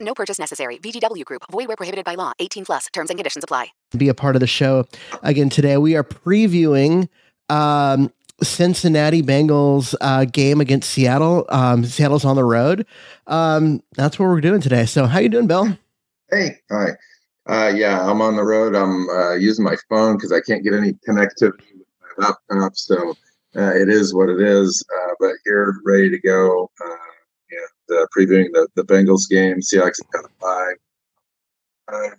No purchase necessary. VGW Group. Void where prohibited by law. 18 plus. Terms and conditions apply. be a part of the show again today. We are previewing um, Cincinnati Bengals uh, game against Seattle. Um, Seattle's on the road. Um, that's what we're doing today. So, how you doing, Bill? Hey, hi. Uh, yeah, I'm on the road. I'm uh, using my phone because I can't get any connectivity with my laptop. So uh, it is what it is. Uh, but here, ready to go. Previewing the, the Bengals game. Seahawks got a bye. Uh,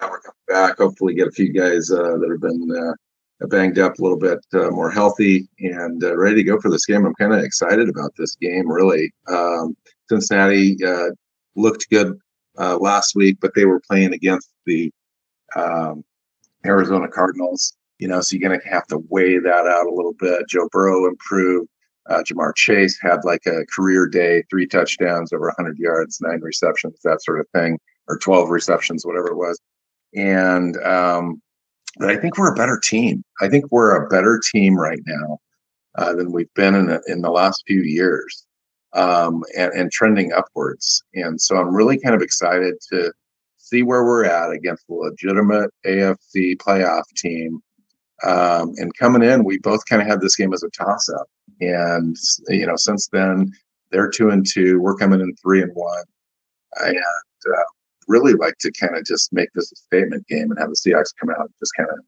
now we're coming back. Hopefully, get a few guys uh, that have been uh, banged up a little bit uh, more healthy and uh, ready to go for this game. I'm kind of excited about this game, really. Um, Cincinnati uh, looked good last week, but they were playing against the um, Arizona Cardinals. You know, so you're going to have to weigh that out a little bit. Joe Burrow improved. Uh, Ja'Marr Chase had like a career day, three touchdowns, over 100 yards, nine receptions, that sort of thing, or 12 receptions, whatever it was. And um, but I think we're a better team. I think we're a better team right now uh, than we've been in the, in the last few years, um, and, and trending upwards. And so I'm really kind of excited to see where we're at against a legitimate AFC playoff team. Um, and coming in, we both kind of had this game as a toss up. And, you know, since then, they're two and two. We're coming in three and one. And uh, really like to kind of just make this a statement game and have the Seahawks come out and just kind of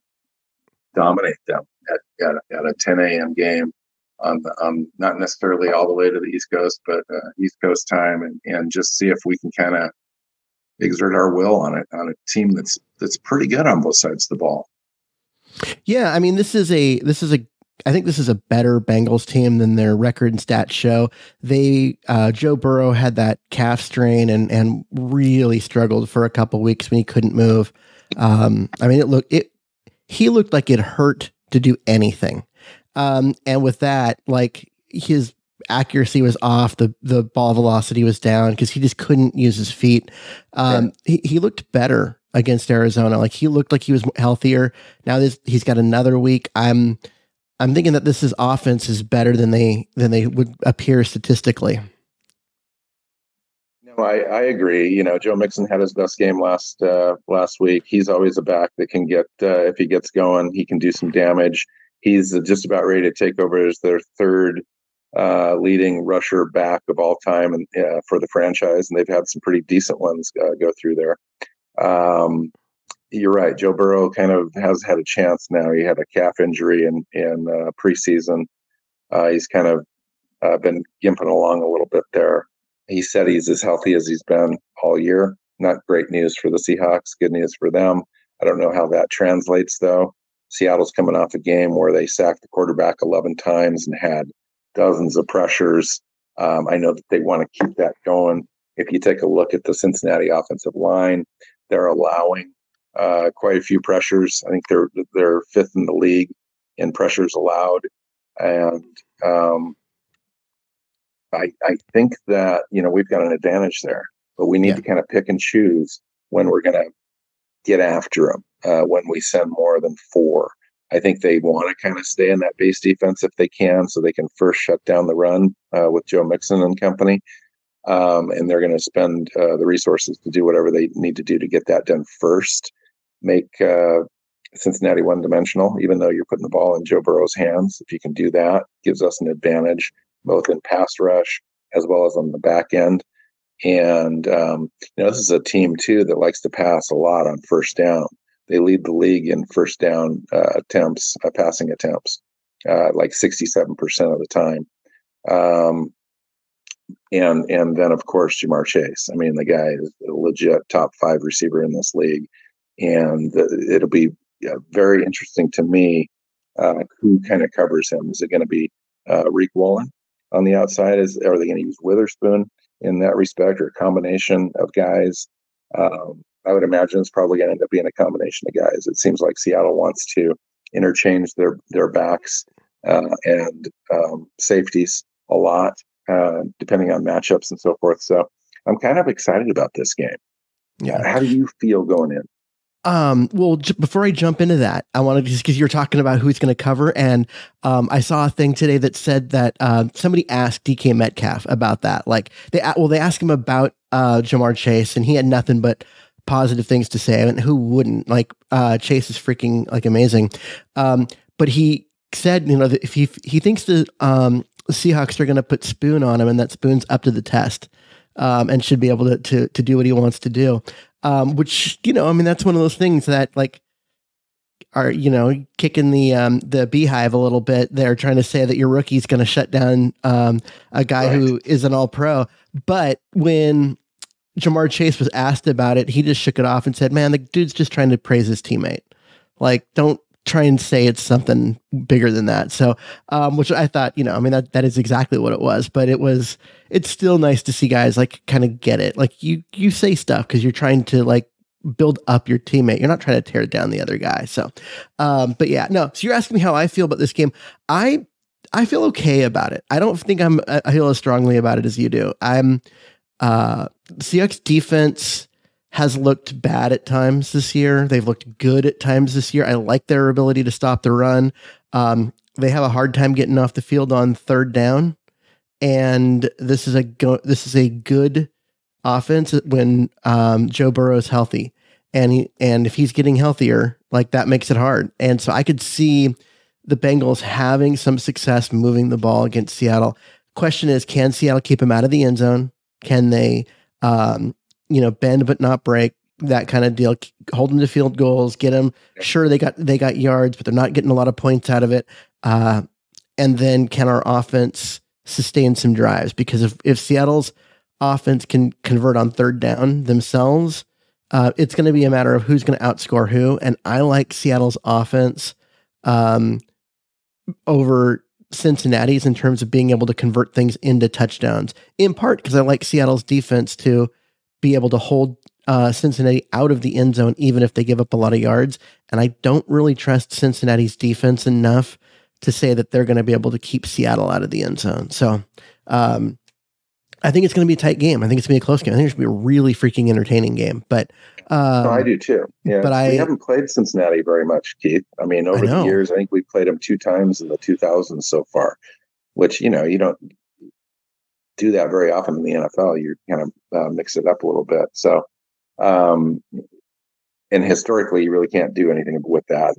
dominate them at, at, a- at a 10 a.m. game on, the, on not necessarily all the way to the East Coast, but uh, East Coast time, and, and just see if we can kind of exert our will on it on a team that's that's pretty good on both sides of the ball. Yeah, I mean, this is a this is a I think this is a better Bengals team than their record and stats show. They uh, Joe Burrow had that calf strain and and really struggled for a couple weeks when he couldn't move. Um, I mean, it looked it he looked like it hurt to do anything. Um, and with that, like his accuracy was off, the the ball velocity was down because he just couldn't use his feet. Um, he, he looked better against Arizona. Like he looked like he was healthier. Now this he's got another week. I'm I'm thinking that this is offense is better than they than they would appear statistically. No, I, I agree. You know, Joe Mixon had his best game last uh, last week. He's always a back that can get uh, if he gets going, he can do some damage. He's just about ready to take over as their third uh, leading rusher back of all time and uh, for the franchise, and they've had some pretty decent ones uh, go through there. Um, you're right. Joe Burrow kind of has had a chance now. He had a calf injury in in uh, preseason. Uh, he's kind of uh, been gimping along a little bit there. He said he's as healthy as he's been all year. Not great news for the Seahawks. Good news for them. I don't know how that translates though. Seattle's coming off a game where they sacked the quarterback 11 times and had dozens of pressures. Um, I know that they want to keep that going. If you take a look at the Cincinnati offensive line, they're allowing uh, quite a few pressures. I think they're they're fifth in the league in pressures allowed, and um, I, I think that, you know, we've got an advantage there, but we need Yeah. to kind of pick and choose when we're going to get after them uh, when we send more than four. I think they want to kind of stay in that base defense if they can, so they can first shut down the run uh, with Joe Mixon and company. Um, and they're going to spend uh, the resources to do whatever they need to do to get that done first. Make uh, Cincinnati one dimensional, even though you're putting the ball in Joe Burrow's hands. If you can do that, gives us an advantage both in pass rush as well as on the back end. And um, you know, this is a team too that likes to pass a lot on first down. They lead the league in first down uh, attempts, uh, passing attempts, uh, like 67% of the time. Um, and and then of course Ja'Marr Chase. I mean, the guy is a legit top five receiver in this league, and it'll be uh, very interesting to me uh, who kind of covers him. Is it going to be uh, Riq Woolen on the outside? Is are they going to use Witherspoon in that respect, or a combination of guys? Um, I would imagine it's probably going to end up being a combination of guys. It seems like Seattle wants to interchange their their backs uh, and um, safeties a lot, uh, depending on matchups and so forth. So I'm kind of excited about this game. Yeah. How do you feel going in? Um, well, j- before I jump into that, I wanted to just because you're talking about who's going to cover, and um, I saw a thing today that said that uh, somebody asked DK Metcalf about that. Like they, well, they asked him about uh, Ja'Marr Chase, and he had nothing but positive things to say. I And who wouldn't? Like uh, Chase is freaking like amazing. Um, but he said, you know, that if he he thinks the um, Seahawks are going to put Spoon on him, and that Spoon's up to the test, um, and should be able to to to do what he wants to do um, which you know, I mean, that's one of those things that like are you know kicking the um, the beehive a little bit. They're trying to say that your rookie's going to shut down um, a guy Right. who is an All Pro, but when Ja'Marr Chase was asked about it, he just shook it off and said, "Man, the dude's just trying to praise his teammate. Like, don't." Try and say it's something bigger than that. So, um, which I thought, you know, I mean, that, that is exactly what it was, but it was, it's still nice to see guys like kind of get it. Like you, you say stuff because you're trying to like build up your teammate. You're not trying to tear down the other guy. So, um, but yeah, no. So you're asking me how I feel about this game. I, I feel okay about it. I don't think I'm, I feel as strongly about it as you do. I'm, uh, Seahawks defense has looked bad at times this year. They've looked good at times this year. I like their ability to stop the run. Um, they have a hard time getting off the field on third down, and this is a go- this is a good offense when um, Joe Burrow is healthy, and he, and if he's getting healthier, like that makes it hard. And so I could see the Bengals having some success moving the ball against Seattle. Question is, can Seattle keep him out of the end zone? Can they, um, you know, bend but not break? That kind of deal. Hold them to field goals. Get them. Sure, they got they got yards, but they're not getting a lot of points out of it. Uh, and then can our offense sustain some drives? Because if if Seattle's offense can convert on third down themselves, uh, it's going to be a matter of who's going to outscore who. And I like Seattle's offense um, over Cincinnati's in terms of being able to convert things into touchdowns, in part because I like Seattle's defense to be able to hold uh, Cincinnati out of the end zone, even if they give up a lot of yards. And I don't really trust Cincinnati's defense enough to say that they're going to be able to keep Seattle out of the end zone. So, um, I think it's going to be a tight game. I think it's going to be a close game. I think it's going to be a really freaking entertaining game. But um, I do too. Yeah, but I- we haven't played Cincinnati very much, Keith. I mean, over know. the years, I think we played them two times in the 2000s so far, which you know you don't do that very often in the NFL. You kind of uh, mix it up a little bit. So, um, and historically, you really can't do anything with that.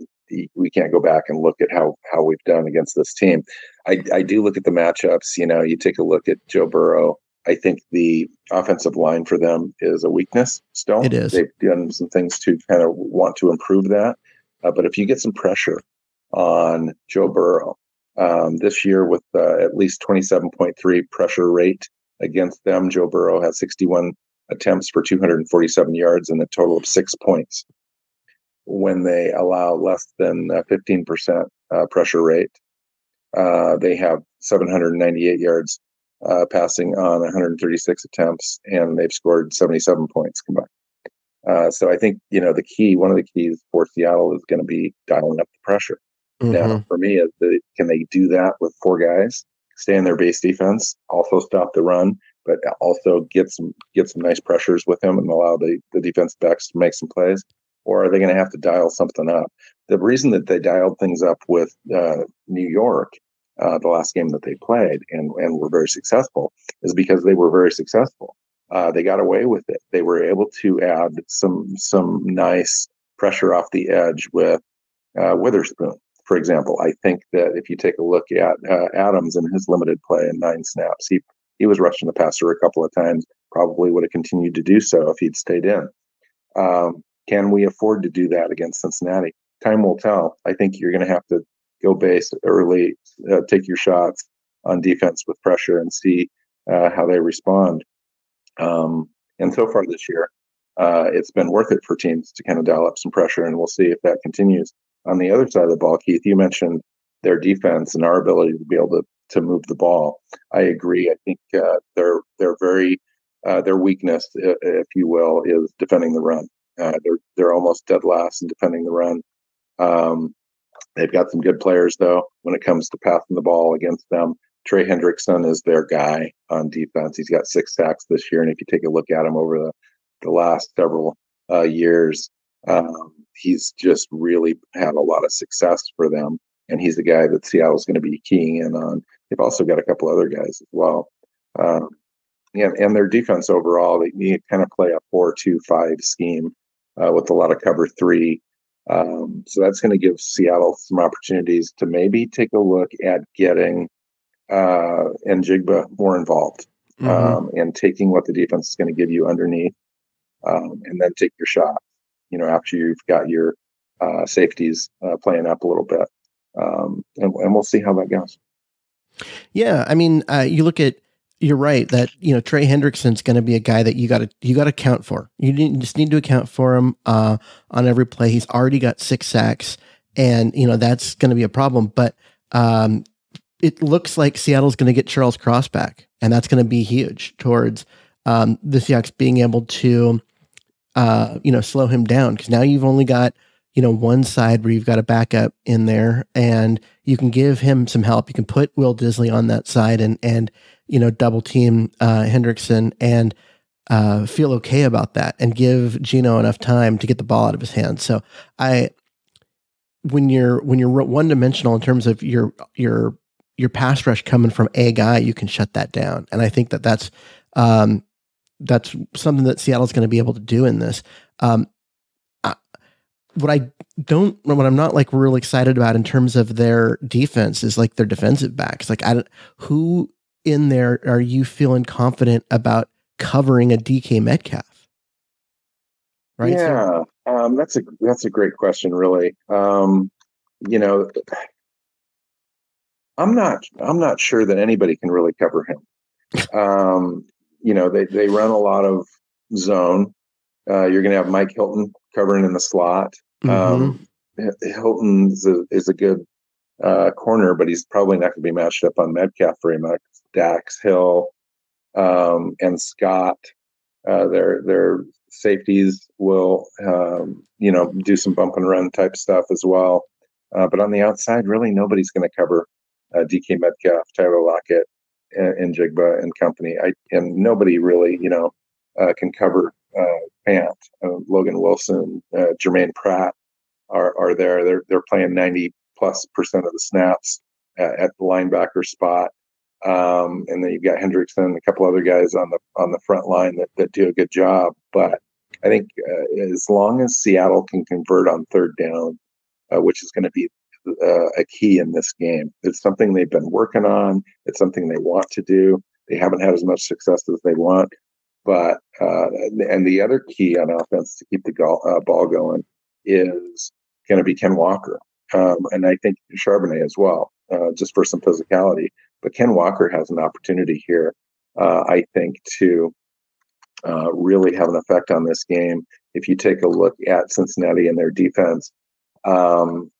We can't go back and look at how how we've done against this team. I, I do look at the matchups. You know, you take a look at Joe Burrow. I think the offensive line for them is a weakness still. It is. They've done some things to kind of want to improve that. Uh, but if you get some pressure on Joe Burrow um, this year with uh, at least 27.3 pressure rate against them, Joe Burrow has 61 attempts for 247 yards and a total of six points. When they allow less than uh, 15% uh, pressure rate, uh, they have 798 yards uh, passing on 136 attempts, and they've scored 77 points combined. Uh, so I think you know the key, one of the keys for Seattle is going to be dialing up the pressure. Mhm. Now, for me, can they do that with four guys? stay in their base defense, also stop the run, but also get some get some nice pressures with him and allow the the defense backs to make some plays? Or are they going to have to dial something up? The reason that they dialed things up with uh, New York, uh, the last game that they played, and and were very successful, is because they were very successful. Uh, they got away with it. They were able to add some some nice pressure off the edge with uh, Witherspoon, for example. I think that if you take a look at uh, Adams and his limited play in nine snaps, he he was rushing the passer a couple of times. Probably would have continued to do so if he'd stayed in. Um, can we afford to do that against Cincinnati? Time will tell. I think you're going to have to go base early, uh, take your shots on defense with pressure and see uh, how they respond. Um, and so far this year, uh, it's been worth it for teams to kind of dial up some pressure, and we'll see if that continues. On the other side of the ball, Keith, you mentioned their defense and our ability to be able to to move the ball. I agree. I think uh, they're they're very uh, their weakness, if you will, is defending the run. Uh, they're they're almost dead last in defending the run. Um, they've got some good players though when it comes to passing the ball against them. Trey Hendrickson is their guy on defense. He's got six sacks this year, and if you take a look at him over the the last several uh, years, um, he's just really had a lot of success for them. And he's the guy that Seattle's going to be keying in on. They've also got a couple other guys as well. Um, and, and their defense overall, they need kind of play a four-two-five scheme uh, with a lot of cover three. Um, so that's going to give Seattle some opportunities to maybe take a look at getting uh, Njigba more involved mm-hmm. um, and taking what the defense is going to give you underneath, um, and then take your shot. You know, after you've got your uh, safeties uh, playing up a little bit, um, and, and, we'll see how that goes. Yeah, I mean, uh, you look at you're right that you know Trey Hendrickson's going to be a guy that you got to you got to count for. You, need, you just need to account for him uh, on every play. He's already got six sacks, and you know that's going to be a problem. But um, it looks like Seattle's going to get Charles Cross back, and that's going to be huge towards um, the Seahawks being able to uh, you know slow him down because now you've only got you know one side where you've got a backup in there, and you can give him some help. You can put Will Dissly on that side and and you know, double team uh, Hendrickson and uh, feel okay about that and give Geno enough time to get the ball out of his hands. So I, when you're when you're one dimensional in terms of your your your pass rush coming from a guy, you can shut that down. And I think that that's um, that's something that Seattle's going to be able to do in this. Um, I, what I don't, what I'm not like real excited about in terms of their defense is like their defensive backs. Like I don't who in there are you feeling confident about covering a DK Metcalf? Right. Yeah, um, that's a that's a great question. Really, um, you know, I'm not I'm not sure that anybody can really cover him. Um, you know, they they run a lot of zone. Uh, you're going to have Mike Hilton covering in the slot. Um, mm-hmm. Hilton is a, is a good uh, corner, but he's probably not going to be matched up on Metcalf very much. Dax Hill um, and Scott, uh, their their safeties will um, you know do some bump and run type stuff as well. Uh, but on the outside, really nobody's going to cover uh, DK Metcalf, Tyler Lockett, and, Jigba and company. I and nobody really you know uh, can cover uh, Fant, uh, Logan Wilson, Jermaine Pratt are are there. They're they're playing ninety plus percent of the snaps at, at the linebacker spot. Um, and then you've got Hendrickson and a couple other guys on the on the front line that, that do a good job. But I think uh, as long as Seattle can convert on third down, uh, which is going to be uh, a key in this game, it's something they've been working on. It's something they want to do. They haven't had as much success as they want. But uh, and the other key on offense to keep the go- uh, ball going is going to be Ken Walker, um, and I think Charbonnet as well, uh, just for some physicality. But Ken Walker has an opportunity here, uh, I think, to uh, really have an effect on this game. If you take a look at Cincinnati and their defense, um,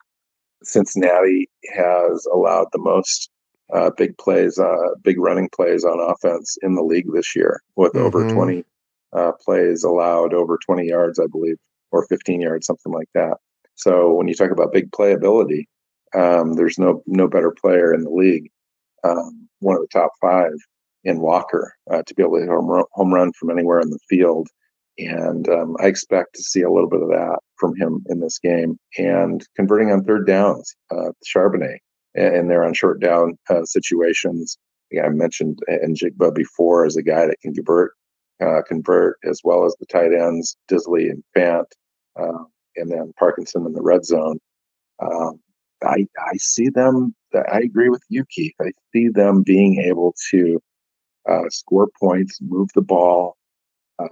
Cincinnati has allowed the most uh, big plays, uh, big running plays on offense in the league this year, with mm-hmm. over 20 uh, plays allowed, over 20 yards, I believe, or 15 yards, something like that. So when you talk about big playability, um, there's no no better player in the league um, one of the top five in Walker uh, to be able to hit home run, home run from anywhere in the field. And um, I expect to see a little bit of that from him in this game and converting on third downs. Uh, Charbonnet and they're on short down uh, situations. Yeah, I mentioned Njigba before as a guy that can convert, uh, convert as well as the tight ends, Dissly and Fant, uh, and then Parkinson in the red zone. Um, I I see them. I agree with you, Keith. I see them being able to uh, score points, move the ball. Uh,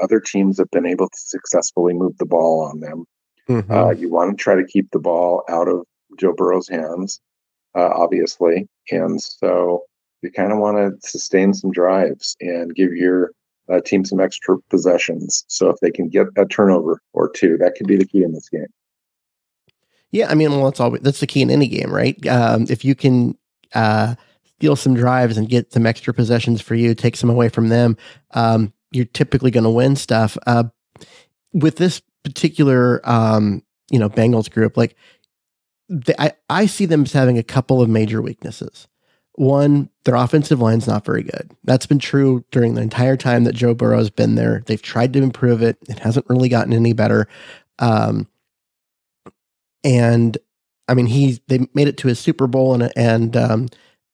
other teams have been able to successfully move the ball on them. Mm-hmm. Uh, you want to try to keep the ball out of Joe Burrow's hands, uh, obviously, and so you kind of want to sustain some drives and give your uh, team some extra possessions. So if they can get a turnover or two, that could be the key in this game. Yeah, I mean, well, that's always that's the key in any game, right? Um, if you can uh, steal some drives and get some extra possessions for you, take some away from them, um, you're typically going to win stuff. Uh, with this particular, um, you know, Bengals group, like the, I, I see them as having a couple of major weaknesses. One, their offensive line's not very good. That's been true during the entire time that Joe Burrow's been there. They've tried to improve it. It hasn't really gotten any better. Um, and I mean, he they made it to his Super Bowl and and um,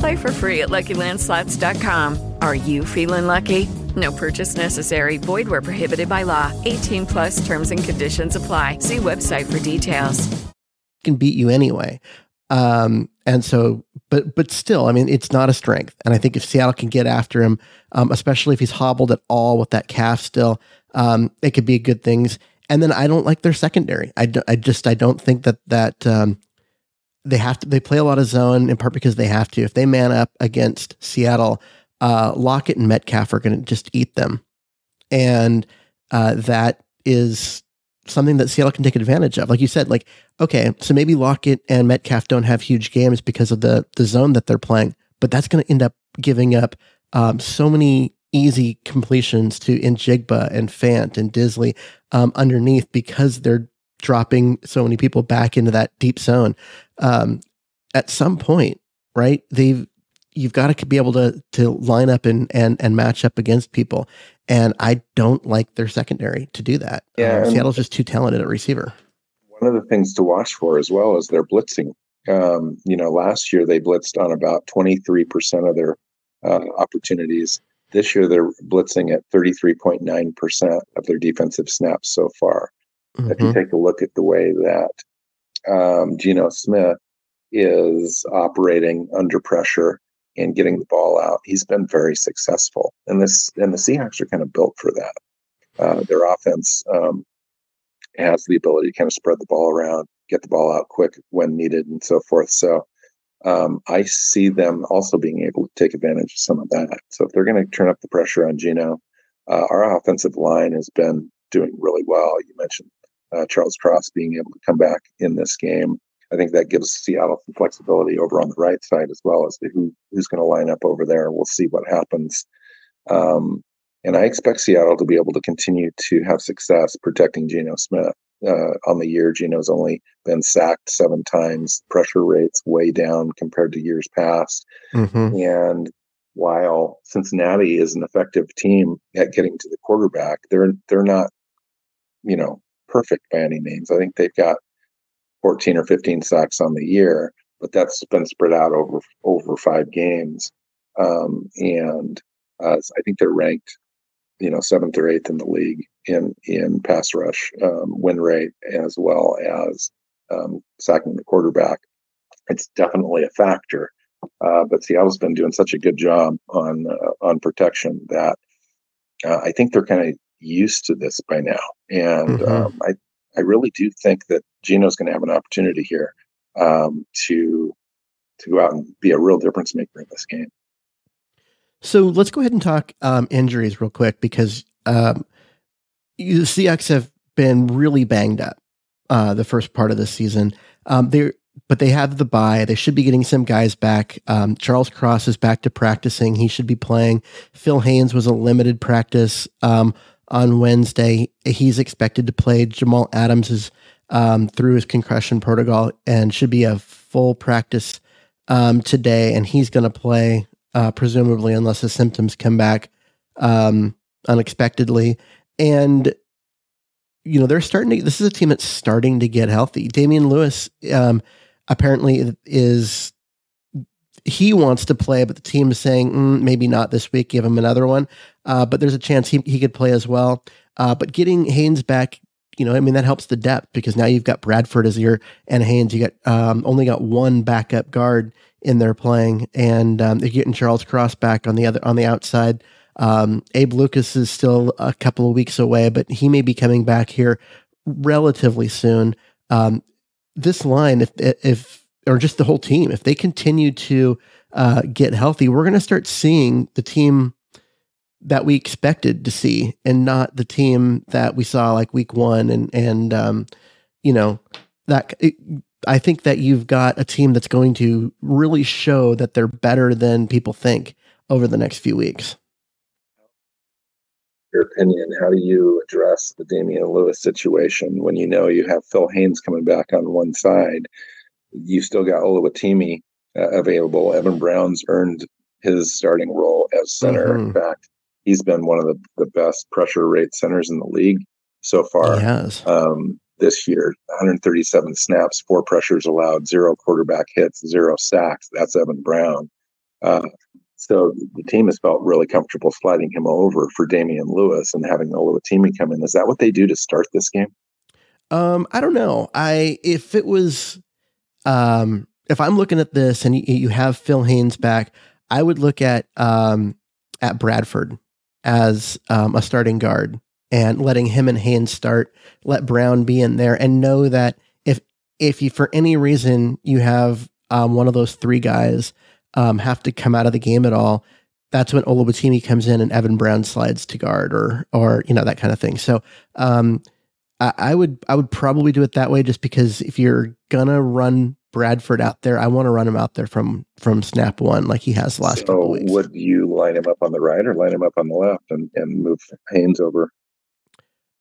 Play for free at LuckyLandSlots.com. Are you feeling lucky? No purchase necessary. Void where prohibited by law. 18 plus terms and conditions apply. See website for details. Can beat you anyway. Um, and so, but but still, I mean, it's not a strength. And I think if Seattle can get after him, um, especially if he's hobbled at all with that calf still, um, it could be good things. And then I don't like their secondary. I, I just I don't think that that um, they have to. They play a lot of zone in part because they have to. If they man up against Seattle, uh, Lockett and Metcalf are going to just eat them, and uh, that is something that Seattle can take advantage of. Like you said, like, okay, so maybe Lockett and Metcalf don't have huge games because of the the zone that they're playing, but that's going to end up giving up um, so many easy completions to Njigba and Fant and Dissly um, underneath because they're dropping so many people back into that deep zone. Um, at some point, right? They've you've got to be able to to line up and and and match up against people. And I don't like their secondary to do that. Yeah, um, Seattle's just too talented at receiver. One of the things to watch for as well is their blitzing. Um, you know, last year they blitzed on about 23% of their uh, opportunities. This year they're blitzing at 33.9% of their defensive snaps so far. Mm-hmm. If you take a look at the way that um, Geno Smith is operating under pressure, and getting the ball out. He's been very successful, and this and the Seahawks are kind of built for that. Uh, their offense um, has the ability to kind of spread the ball around, get the ball out quick when needed, and so forth. So um, I see them also being able to take advantage of some of that. So if they're going to turn up the pressure on Geno, uh, our offensive line has been doing really well. You mentioned uh, Charles Cross being able to come back in this game. I think that gives Seattle some flexibility over on the right side as well as to who who's going to line up over there. We'll see what happens. Um, and I expect Seattle to be able to continue to have success protecting Geno Smith. Uh, on the year, Geno's only been sacked seven times. Pressure rates way down compared to years past. Mm-hmm. And while Cincinnati is an effective team at getting to the quarterback, they're they're not, you know, perfect by any means. I think they've got 14 or 15 sacks on the year, but that's been spread out over over five games. Um, and uh, I think they're ranked you know seventh or eighth in the league in in pass rush um, win rate as well as um, sacking the quarterback. It's definitely a factor, uh, but Seattle's been doing such a good job on uh, on protection that uh, I think they're kind of used to this by now, and Mhm. um, I I really do think that Geno's going to have an opportunity here um, to to go out and be a real difference maker in this game. So let's go ahead and talk um, injuries real quick because um, you, the Seahawks have been really banged up uh, the first part of the season. Um, they but they have the bye. They should be getting some guys back. Um, Charles Cross is back to practicing. He should be playing. Phil Haynes was a limited practice um, on Wednesday. He's expected to play. Jamal Adams is um, through his concussion protocol and should be a full practice um, today, and he's going to play uh, presumably unless his symptoms come back um, unexpectedly. And you know they're starting to. This is a team that's starting to get healthy. Damien Lewis um, apparently is he wants to play, but the team is saying mm, maybe not this week. Give him another one. Uh, but there's a chance he he could play as well. Uh, but getting Haynes back, you know, I mean that helps the depth because now you've got Bradford as your and Haynes. You got um, only got one backup guard in there playing, and um, they're getting Charles Cross back on the other on the outside. Um, Abe Lucas is still a couple of weeks away, but he may be coming back here relatively soon. Um, this line, if if or just the whole team, if they continue to uh, get healthy, we're going to start seeing the team that we expected to see, and not the team that we saw like week one, and and um, you know that. It, I think that you've got a team that's going to really show that they're better than people think over the next few weeks. Your opinion, how do you address the Damien Lewis situation when you know you have Phil Haynes coming back on one side? You still got Oluwatimi uh, available. Evan Brown's earned his starting role as center. In Mhm. fact, he's been one of the, the best pressure rate centers in the league so far. He has. um, this year 137 snaps, four pressures allowed, zero quarterback hits, zero sacks. That's Evan Brown. Uh, so the team has felt really comfortable sliding him over for Damien Lewis and having Oluwatimi come in. Is that what they do to start this game? Um, I don't know. I if it was, um, if I'm looking at this and you, you have Phil Haynes back, I would look at um at Bradford as um, a starting guard and letting him and Haynes start. Let Brown be in there and know that if if you for any reason you have um, one of those three guys um, have to come out of the game at all, that's when Oluwatimi comes in and Evan Brown slides to guard or or you know that kind of thing. So um, I, I would I would probably do it that way just because if you're gonna run Bradford out there, I want to run him out there from from snap one like he has the last So weeks. would you line him up on the right or line him up on the left and, and move Haynes over?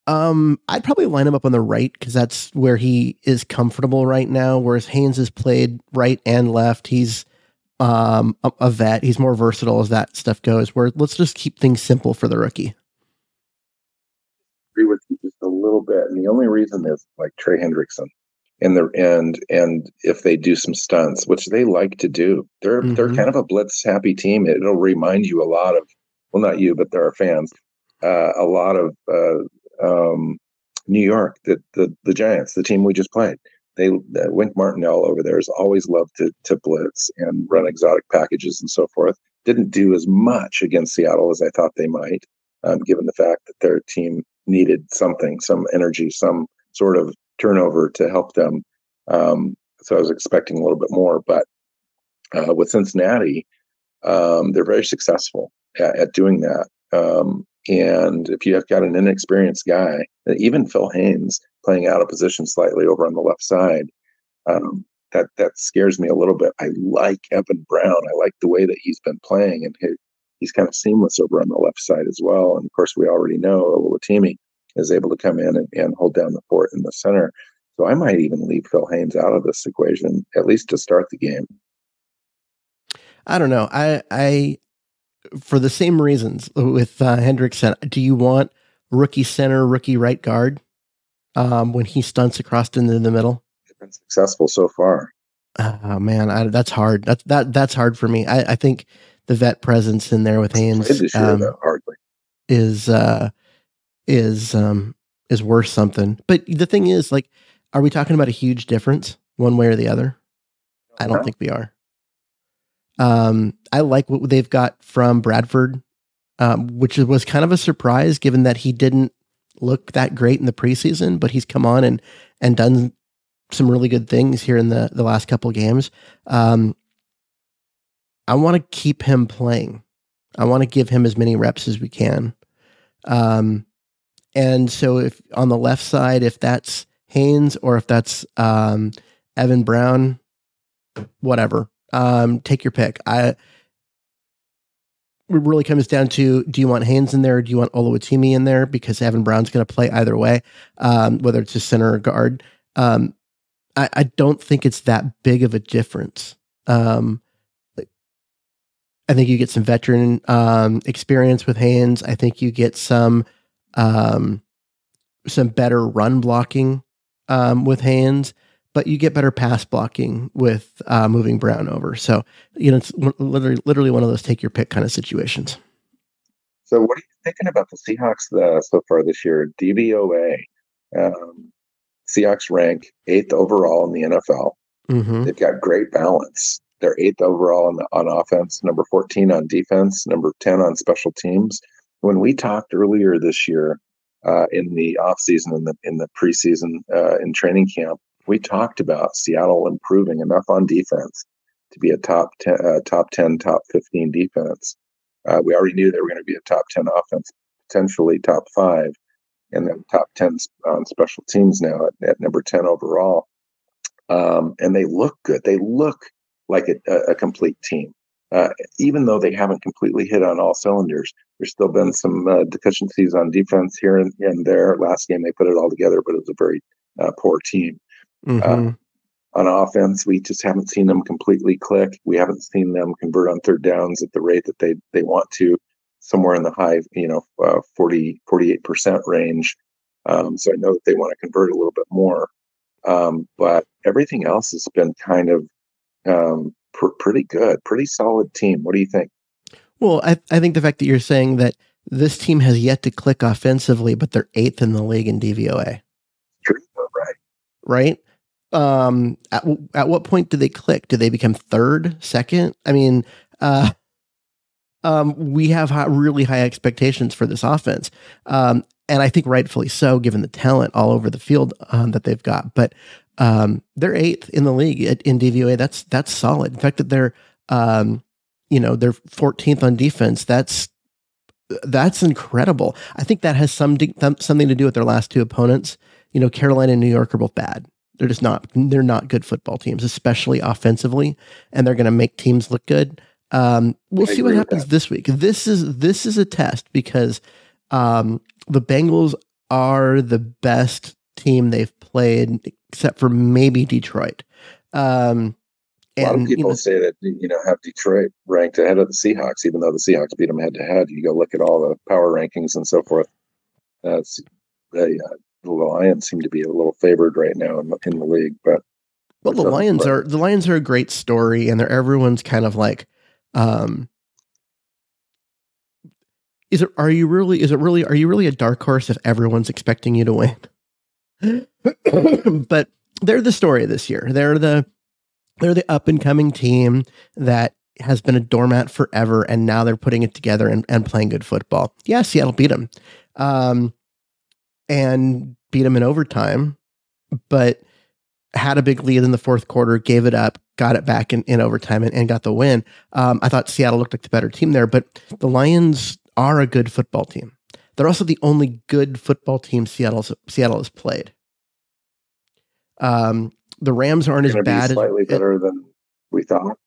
Um, I'd probably line him up on the right because that's where he is comfortable right now. Whereas Haynes has played right and left. He's um a, a vet. He's more versatile as that stuff goes. Where let's just keep things simple for the rookie. agree with you little bit. And the only reason is like Trey Hendrickson and the and and if they do some stunts, which they like to do, they're they're Mhm. kind of a blitz happy team. It'll remind you a lot of well, not you, but there are fans, uh, a lot of uh, um, New York, the, the the Giants, the team we just played. They uh, Wink Martindale over there has always loved to to blitz and run exotic packages and so forth. Didn't do as much against Seattle as I thought they might, um, given the fact that their team needed something, some energy, some sort of turnover to help them. Um, so I was expecting a little bit more, but uh, with Cincinnati, um, they're very successful at, at doing that. Um, and if you have got an inexperienced guy, even Phil Haynes playing out of position slightly over on the left side, um, that that scares me a little bit. I like Evan Brown. I like the way that he's been playing, and he's kind of seamless over on the left side as well. And of course, we already know Oluwatimi is able to come in and, and hold down the fort in the center. So I might even leave Phil Haynes out of this equation, at least to start the game. I don't know. I I for the same reasons with uh, Hendrickson. Do you want rookie center, rookie right guard um, when he stunts across into the middle? Been successful so far. Oh man, I, that's hard. That's that that's hard for me. I, I think the vet presence in there with Haynes. Played this year, um, hardly. is uh, is um, is worth something. But the thing is, like, are we talking about a huge difference one way or the other? I don't No. think we are. Um, I like what they've got from Bradford, um, which was kind of a surprise given that he didn't look that great in the preseason, but he's come on and and done some really good things here in the the last couple games. Um, I want to keep him playing. I want to give him as many reps as we can. Um, and so if on the left side, if that's Haynes or if that's um, Evan Brown, whatever, um, take your pick. I it really comes down to do you want Haynes in there or do you want Oluwatimi in there? Because Evan Brown's going to play either way, um, whether it's a center or guard. Um, I, I don't think it's that big of a difference. Um, I think you get some veteran um, experience with Haynes. I think you get some um, some better run blocking um, with Haynes, but you get better pass blocking with uh, moving Brown over. So you know, it's literally literally one of those take your pick kind of situations. So, what are you thinking about the Seahawks uh, so far this year? DVOA, um, Seahawks rank eighth overall in the NFL. Mm-hmm. They've got great balance. They're eighth overall on, the, on offense, number 14 on defense, number 10 on special teams. When we talked earlier this year uh, in the offseason, in the, in the preseason, uh, in training camp, we talked about Seattle improving enough on defense to be a top 10, uh, top 10, top 15 defense. Uh, we already knew they were going to be a top 10 offense, potentially top five, and then top 10 on special teams now at, at number 10 overall. Um, and they look good. They look like a, a, complete team. Uh, even though they haven't completely hit on all cylinders, there's still been some uh, deficiencies on defense here and, and there. Last game they put it all together, but it was a very uh, poor team. Mhm. On offense, we just haven't seen them completely click. We haven't seen them convert on third downs at the rate that they they want to, somewhere in the high, you know, uh, 40, 48% range. Um, so I know that they want to convert a little bit more. Um, but everything else has been kind of um, pr- pretty good, pretty solid team. What do you think? Well, I, I think the fact that you're saying that this team has yet to click offensively, but they're eighth in the league in DVOA, True, right? right? Um, at, w- at what point do they click? Do they become third, second? I mean, uh, um, we have high, really high expectations for this offense. Um, and I think rightfully so, given the talent all over the field um, that they've got. But um, they're eighth in the league at, in DVOA. That's that's solid. In fact, that they're um, you know they're 14th on defense. That's that's incredible. I think that has some something to do with their last two opponents. You know, Carolina and New York are both bad. They're just not. They're not good football teams, especially offensively, and they're going to make teams look good. Um, we'll I see what happens this week. This is this is a test because um, the Bengals are the best team they've played, except for maybe Detroit. Um, A lot of and, you people know, say that you know have Detroit ranked ahead of the Seahawks, even though the Seahawks beat them head to head. You go look at all the power rankings and so forth. Uh, the, uh, the Lions seem to be a little favored right now in, the- in the league, but Well, the Lions are the Lions are a great story, and they're everyone's kind of like, um, is it? Are you really? Is it really? Are you really a dark horse if everyone's expecting you to win? but they're the story this year. They're the they're the up and coming team that has been a doormat forever, and now they're putting it together and, and playing good football. Yeah, Seattle beat them, um, and beat them in overtime, but had a big lead in the fourth quarter, gave it up, got it back in, in overtime, and, and got the win. Um, I thought Seattle looked like the better team there, but the Lions are a good football team. They're also the only good football team Seattle's, Seattle has played. Um, the Rams aren't as to be bad. slightly as, better than we thought,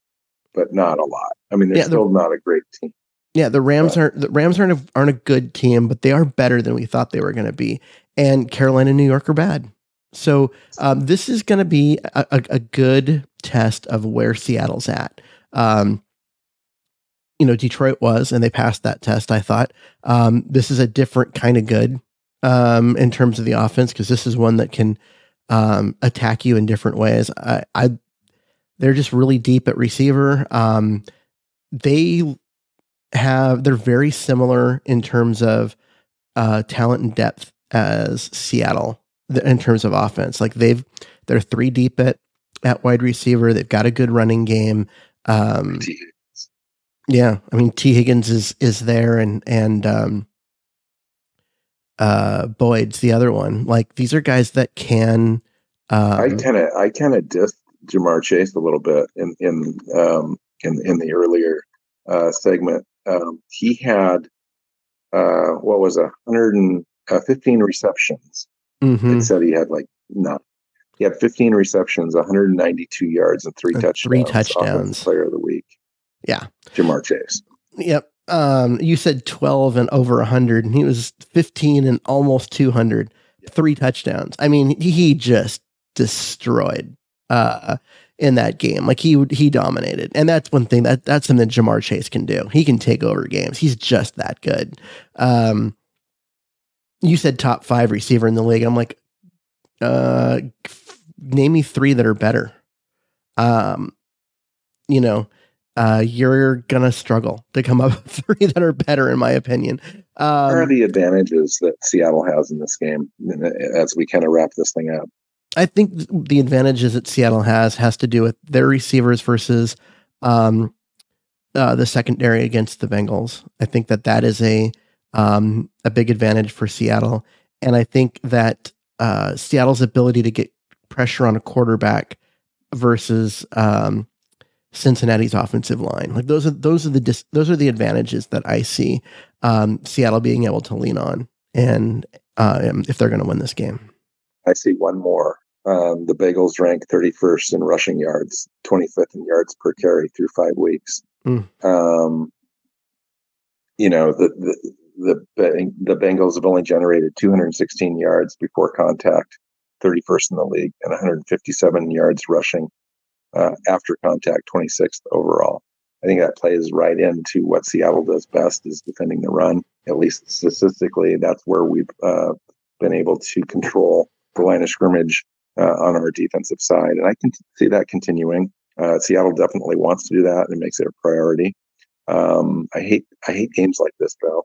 but not a lot. I mean, they're Yeah, the- still not a great team. Yeah, the Rams aren't the Rams aren't a, aren't a good team, but they are better than we thought they were going to be. And Carolina and New York are bad. So um, this is going to be a, a, a good test of where Seattle's at. Um, you know, Detroit was, and they passed that test. I thought um, this is a different kind of good um, in terms of the offense because this is one that can um, attack you in different ways. I, I they're just really deep at receiver. Um, they have they're very similar in terms of uh, talent and depth as Seattle in terms of offense. Like they've they're three deep at at wide receiver. They've got a good running game. Um, yeah, I mean Tee Higgins is is there, and and um, uh, Boyd's the other one. Like these are guys that can. Um, I kind of I kind of dissed Ja'Marr Chase a little bit in in um, in in the earlier uh, segment. Um, he had uh, what was a hundred and uh, fifteen receptions. Mhm. It said he had like no. He had 15 receptions, 192 yards, and three touchdowns. three touchdowns. Player of the week, Yeah. Ja'Marr Chase. Yep. Um, you said 12 and over 100, and he was 15 and almost 200, three touchdowns. I mean, he just destroyed uh, in that game. Like he he dominated, and that's one thing that that's something Ja'Marr Chase can do. He can take over games. He's just that good. Um, you said top five receiver in the league. I'm like, uh, f- name me three that are better. Um, you know, uh, you're gonna struggle to come up with three that are better, in my opinion. what are Um, the advantages that Seattle has in this game as we kind of wrap this thing up? I think the advantages that Seattle has has to do with their receivers versus um, uh, the secondary against the Bengals. I think that that is a um, a big advantage for Seattle, and I think that uh, Seattle's ability to get pressure on a quarterback versus um, Cincinnati's offensive line, like those are those are the dis- those are the advantages that I see um, Seattle being able to lean on, and uh, if they're going to win this game. I see one more. Um, the Bengals rank 31st in rushing yards, 25th in yards per carry through five weeks. Mm. Um, you know, the, the, the, the Bengals have only generated 216 yards before contact, 31st in the league, and 157 yards rushing uh, after contact, 26th overall. I think that plays right into what Seattle does best is defending the run. At least statistically, that's where we've uh, been able to control the line of scrimmage uh, on our defensive side, and I can see that continuing. Uh, Seattle definitely wants to do that and makes it a priority. Um, I hate I hate games like this though,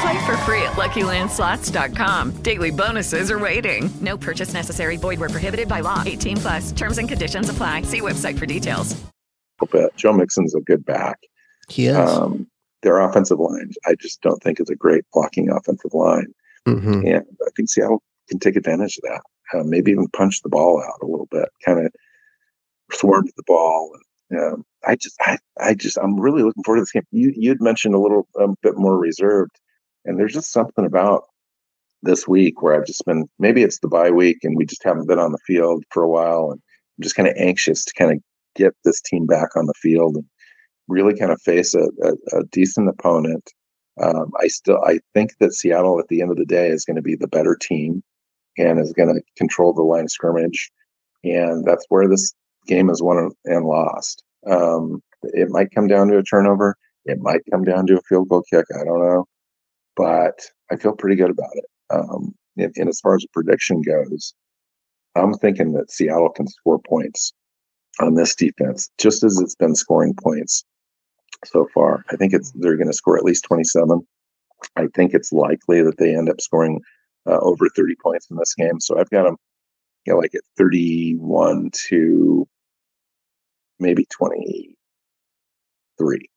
Play for free at LuckyLandSlots.com. Daily bonuses are waiting. No purchase necessary. Void where prohibited by law. 18 plus. Terms and conditions apply. See website for details. bit. Joe Mixon's a good back. He is. Um, their offensive line, I just don't think is a great blocking offensive line, Mhm. and I think Seattle can take advantage of that. Uh, maybe even punch the ball out a little bit, kind of swarm the ball. And, um, I just, I, I just, I'm really looking forward to this game. You, you'd mentioned a little um, bit more reserved, and there's just something about this week where I've just been. Maybe it's the bye week, and we just haven't been on the field for a while, and I'm just kind of anxious to kind of get this team back on the field and really kind of face a, a, a decent opponent. Um, I still I think that Seattle at the end of the day is going to be the better team and is going to control the line of scrimmage, and that's where this game is won and lost. Um, it might come down to a turnover. It might come down to a field goal kick. I don't know, but I feel pretty good about it. Um, and, and as far as a prediction goes, I'm thinking that Seattle can score points on this defense, just as it's been scoring points so far. I think it's they're going to score at least 27. I think it's likely that they end up scoring uh, over 30 points in this game. So I've got them, you know, like at 31 to maybe 23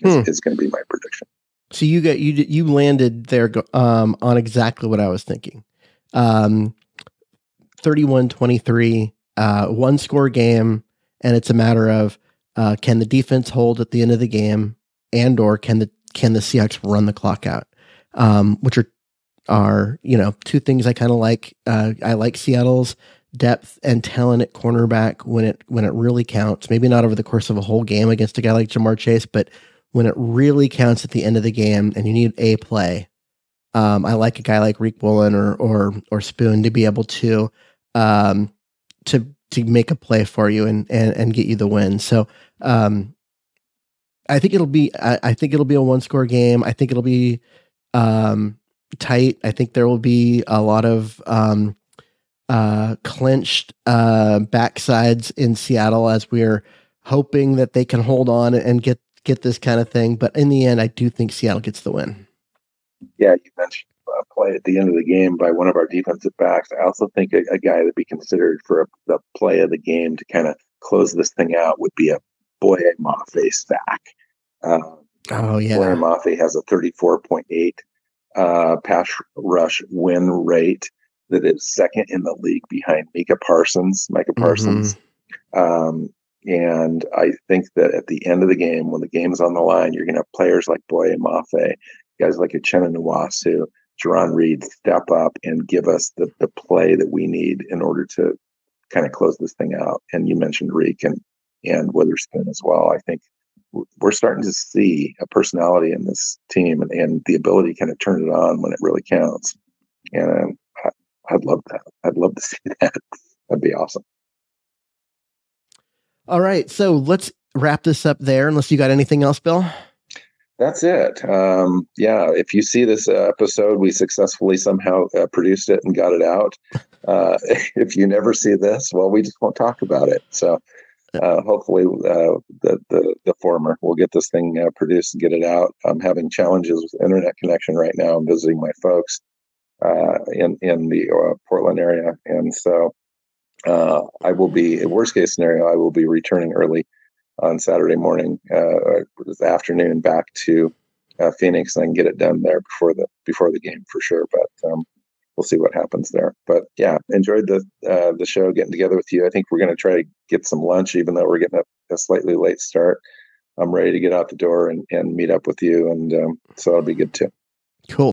is, Hmm. is going to be my prediction. So you got you you landed there um, on exactly what I was thinking. Um, 31-23, uh, one score game, and it's a matter of uh, can the defense hold at the end of the game, and or can the can the Seahawks run the clock out, um, which are are you know two things I kind of like. Uh, I like Seattle's depth and talent at cornerback when it when it really counts. Maybe not over the course of a whole game against a guy like Ja'Marr Chase, but when it really counts at the end of the game and you need a play, um, I like a guy like Riq Woolen or or or Spoon to be able to um, to to make a play for you and and and get you the win. So um, I think it'll be I, I think it'll be a one score game. I think it'll be um, tight. I think there will be a lot of um, uh, clinched uh, backsides in Seattle as we're hoping that they can hold on and get get this kind of thing. But in the end, I do think Seattle gets the win. Yeah, you mentioned uh, play at the end of the game by one of our defensive backs. I also think a, a guy that be considered for a, the play of the game to kind of close this thing out would be a Boye Mafe stack. Uh, oh yeah, Boye Mafe has a 34.8 uh, pass rush win rate that is second in the league behind Micah Parsons. Micah Parsons. Mm-hmm. Um, and I think that at the end of the game, when the game's on the line, you're going to have players like Boye Mafe, guys like Uchenna Nwosu, Jarran Reed step up and give us the, the play that we need in order to kind of close this thing out. And you mentioned Riq and, and Witherspoon as well. I think we're starting to see a personality in this team and, and the ability to kind of turn it on when it really counts. And um, I'd love that. I'd love to see that. That'd be awesome. All right. So let's wrap this up there, unless you got anything else, Bill. That's it. Um, yeah, if you see this uh, episode, we successfully somehow uh, produced it and got it out. Uh, if you never see this, well, we just won't talk about it. So uh, hopefully, uh, the, the the former will get this thing uh, produced and get it out. I'm having challenges with internet connection right now. I'm visiting my folks in in the Portland area, and so I will be. A worst case scenario, I will be returning early on Saturday morning, uh, this afternoon back to uh, Phoenix, and I can get it done there before the before the game for sure. But um, we'll see what happens there. But yeah, enjoyed the uh, the show, getting together with you. I think we're going to try to get some lunch, even though we're getting a, a, slightly late start. I'm ready to get out the door and, and meet up with you, and um, so that'll be good too. Cool.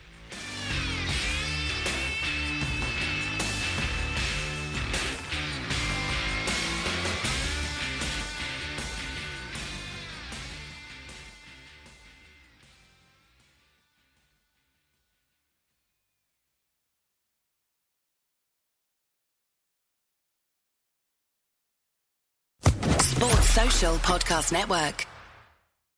Podcast Network.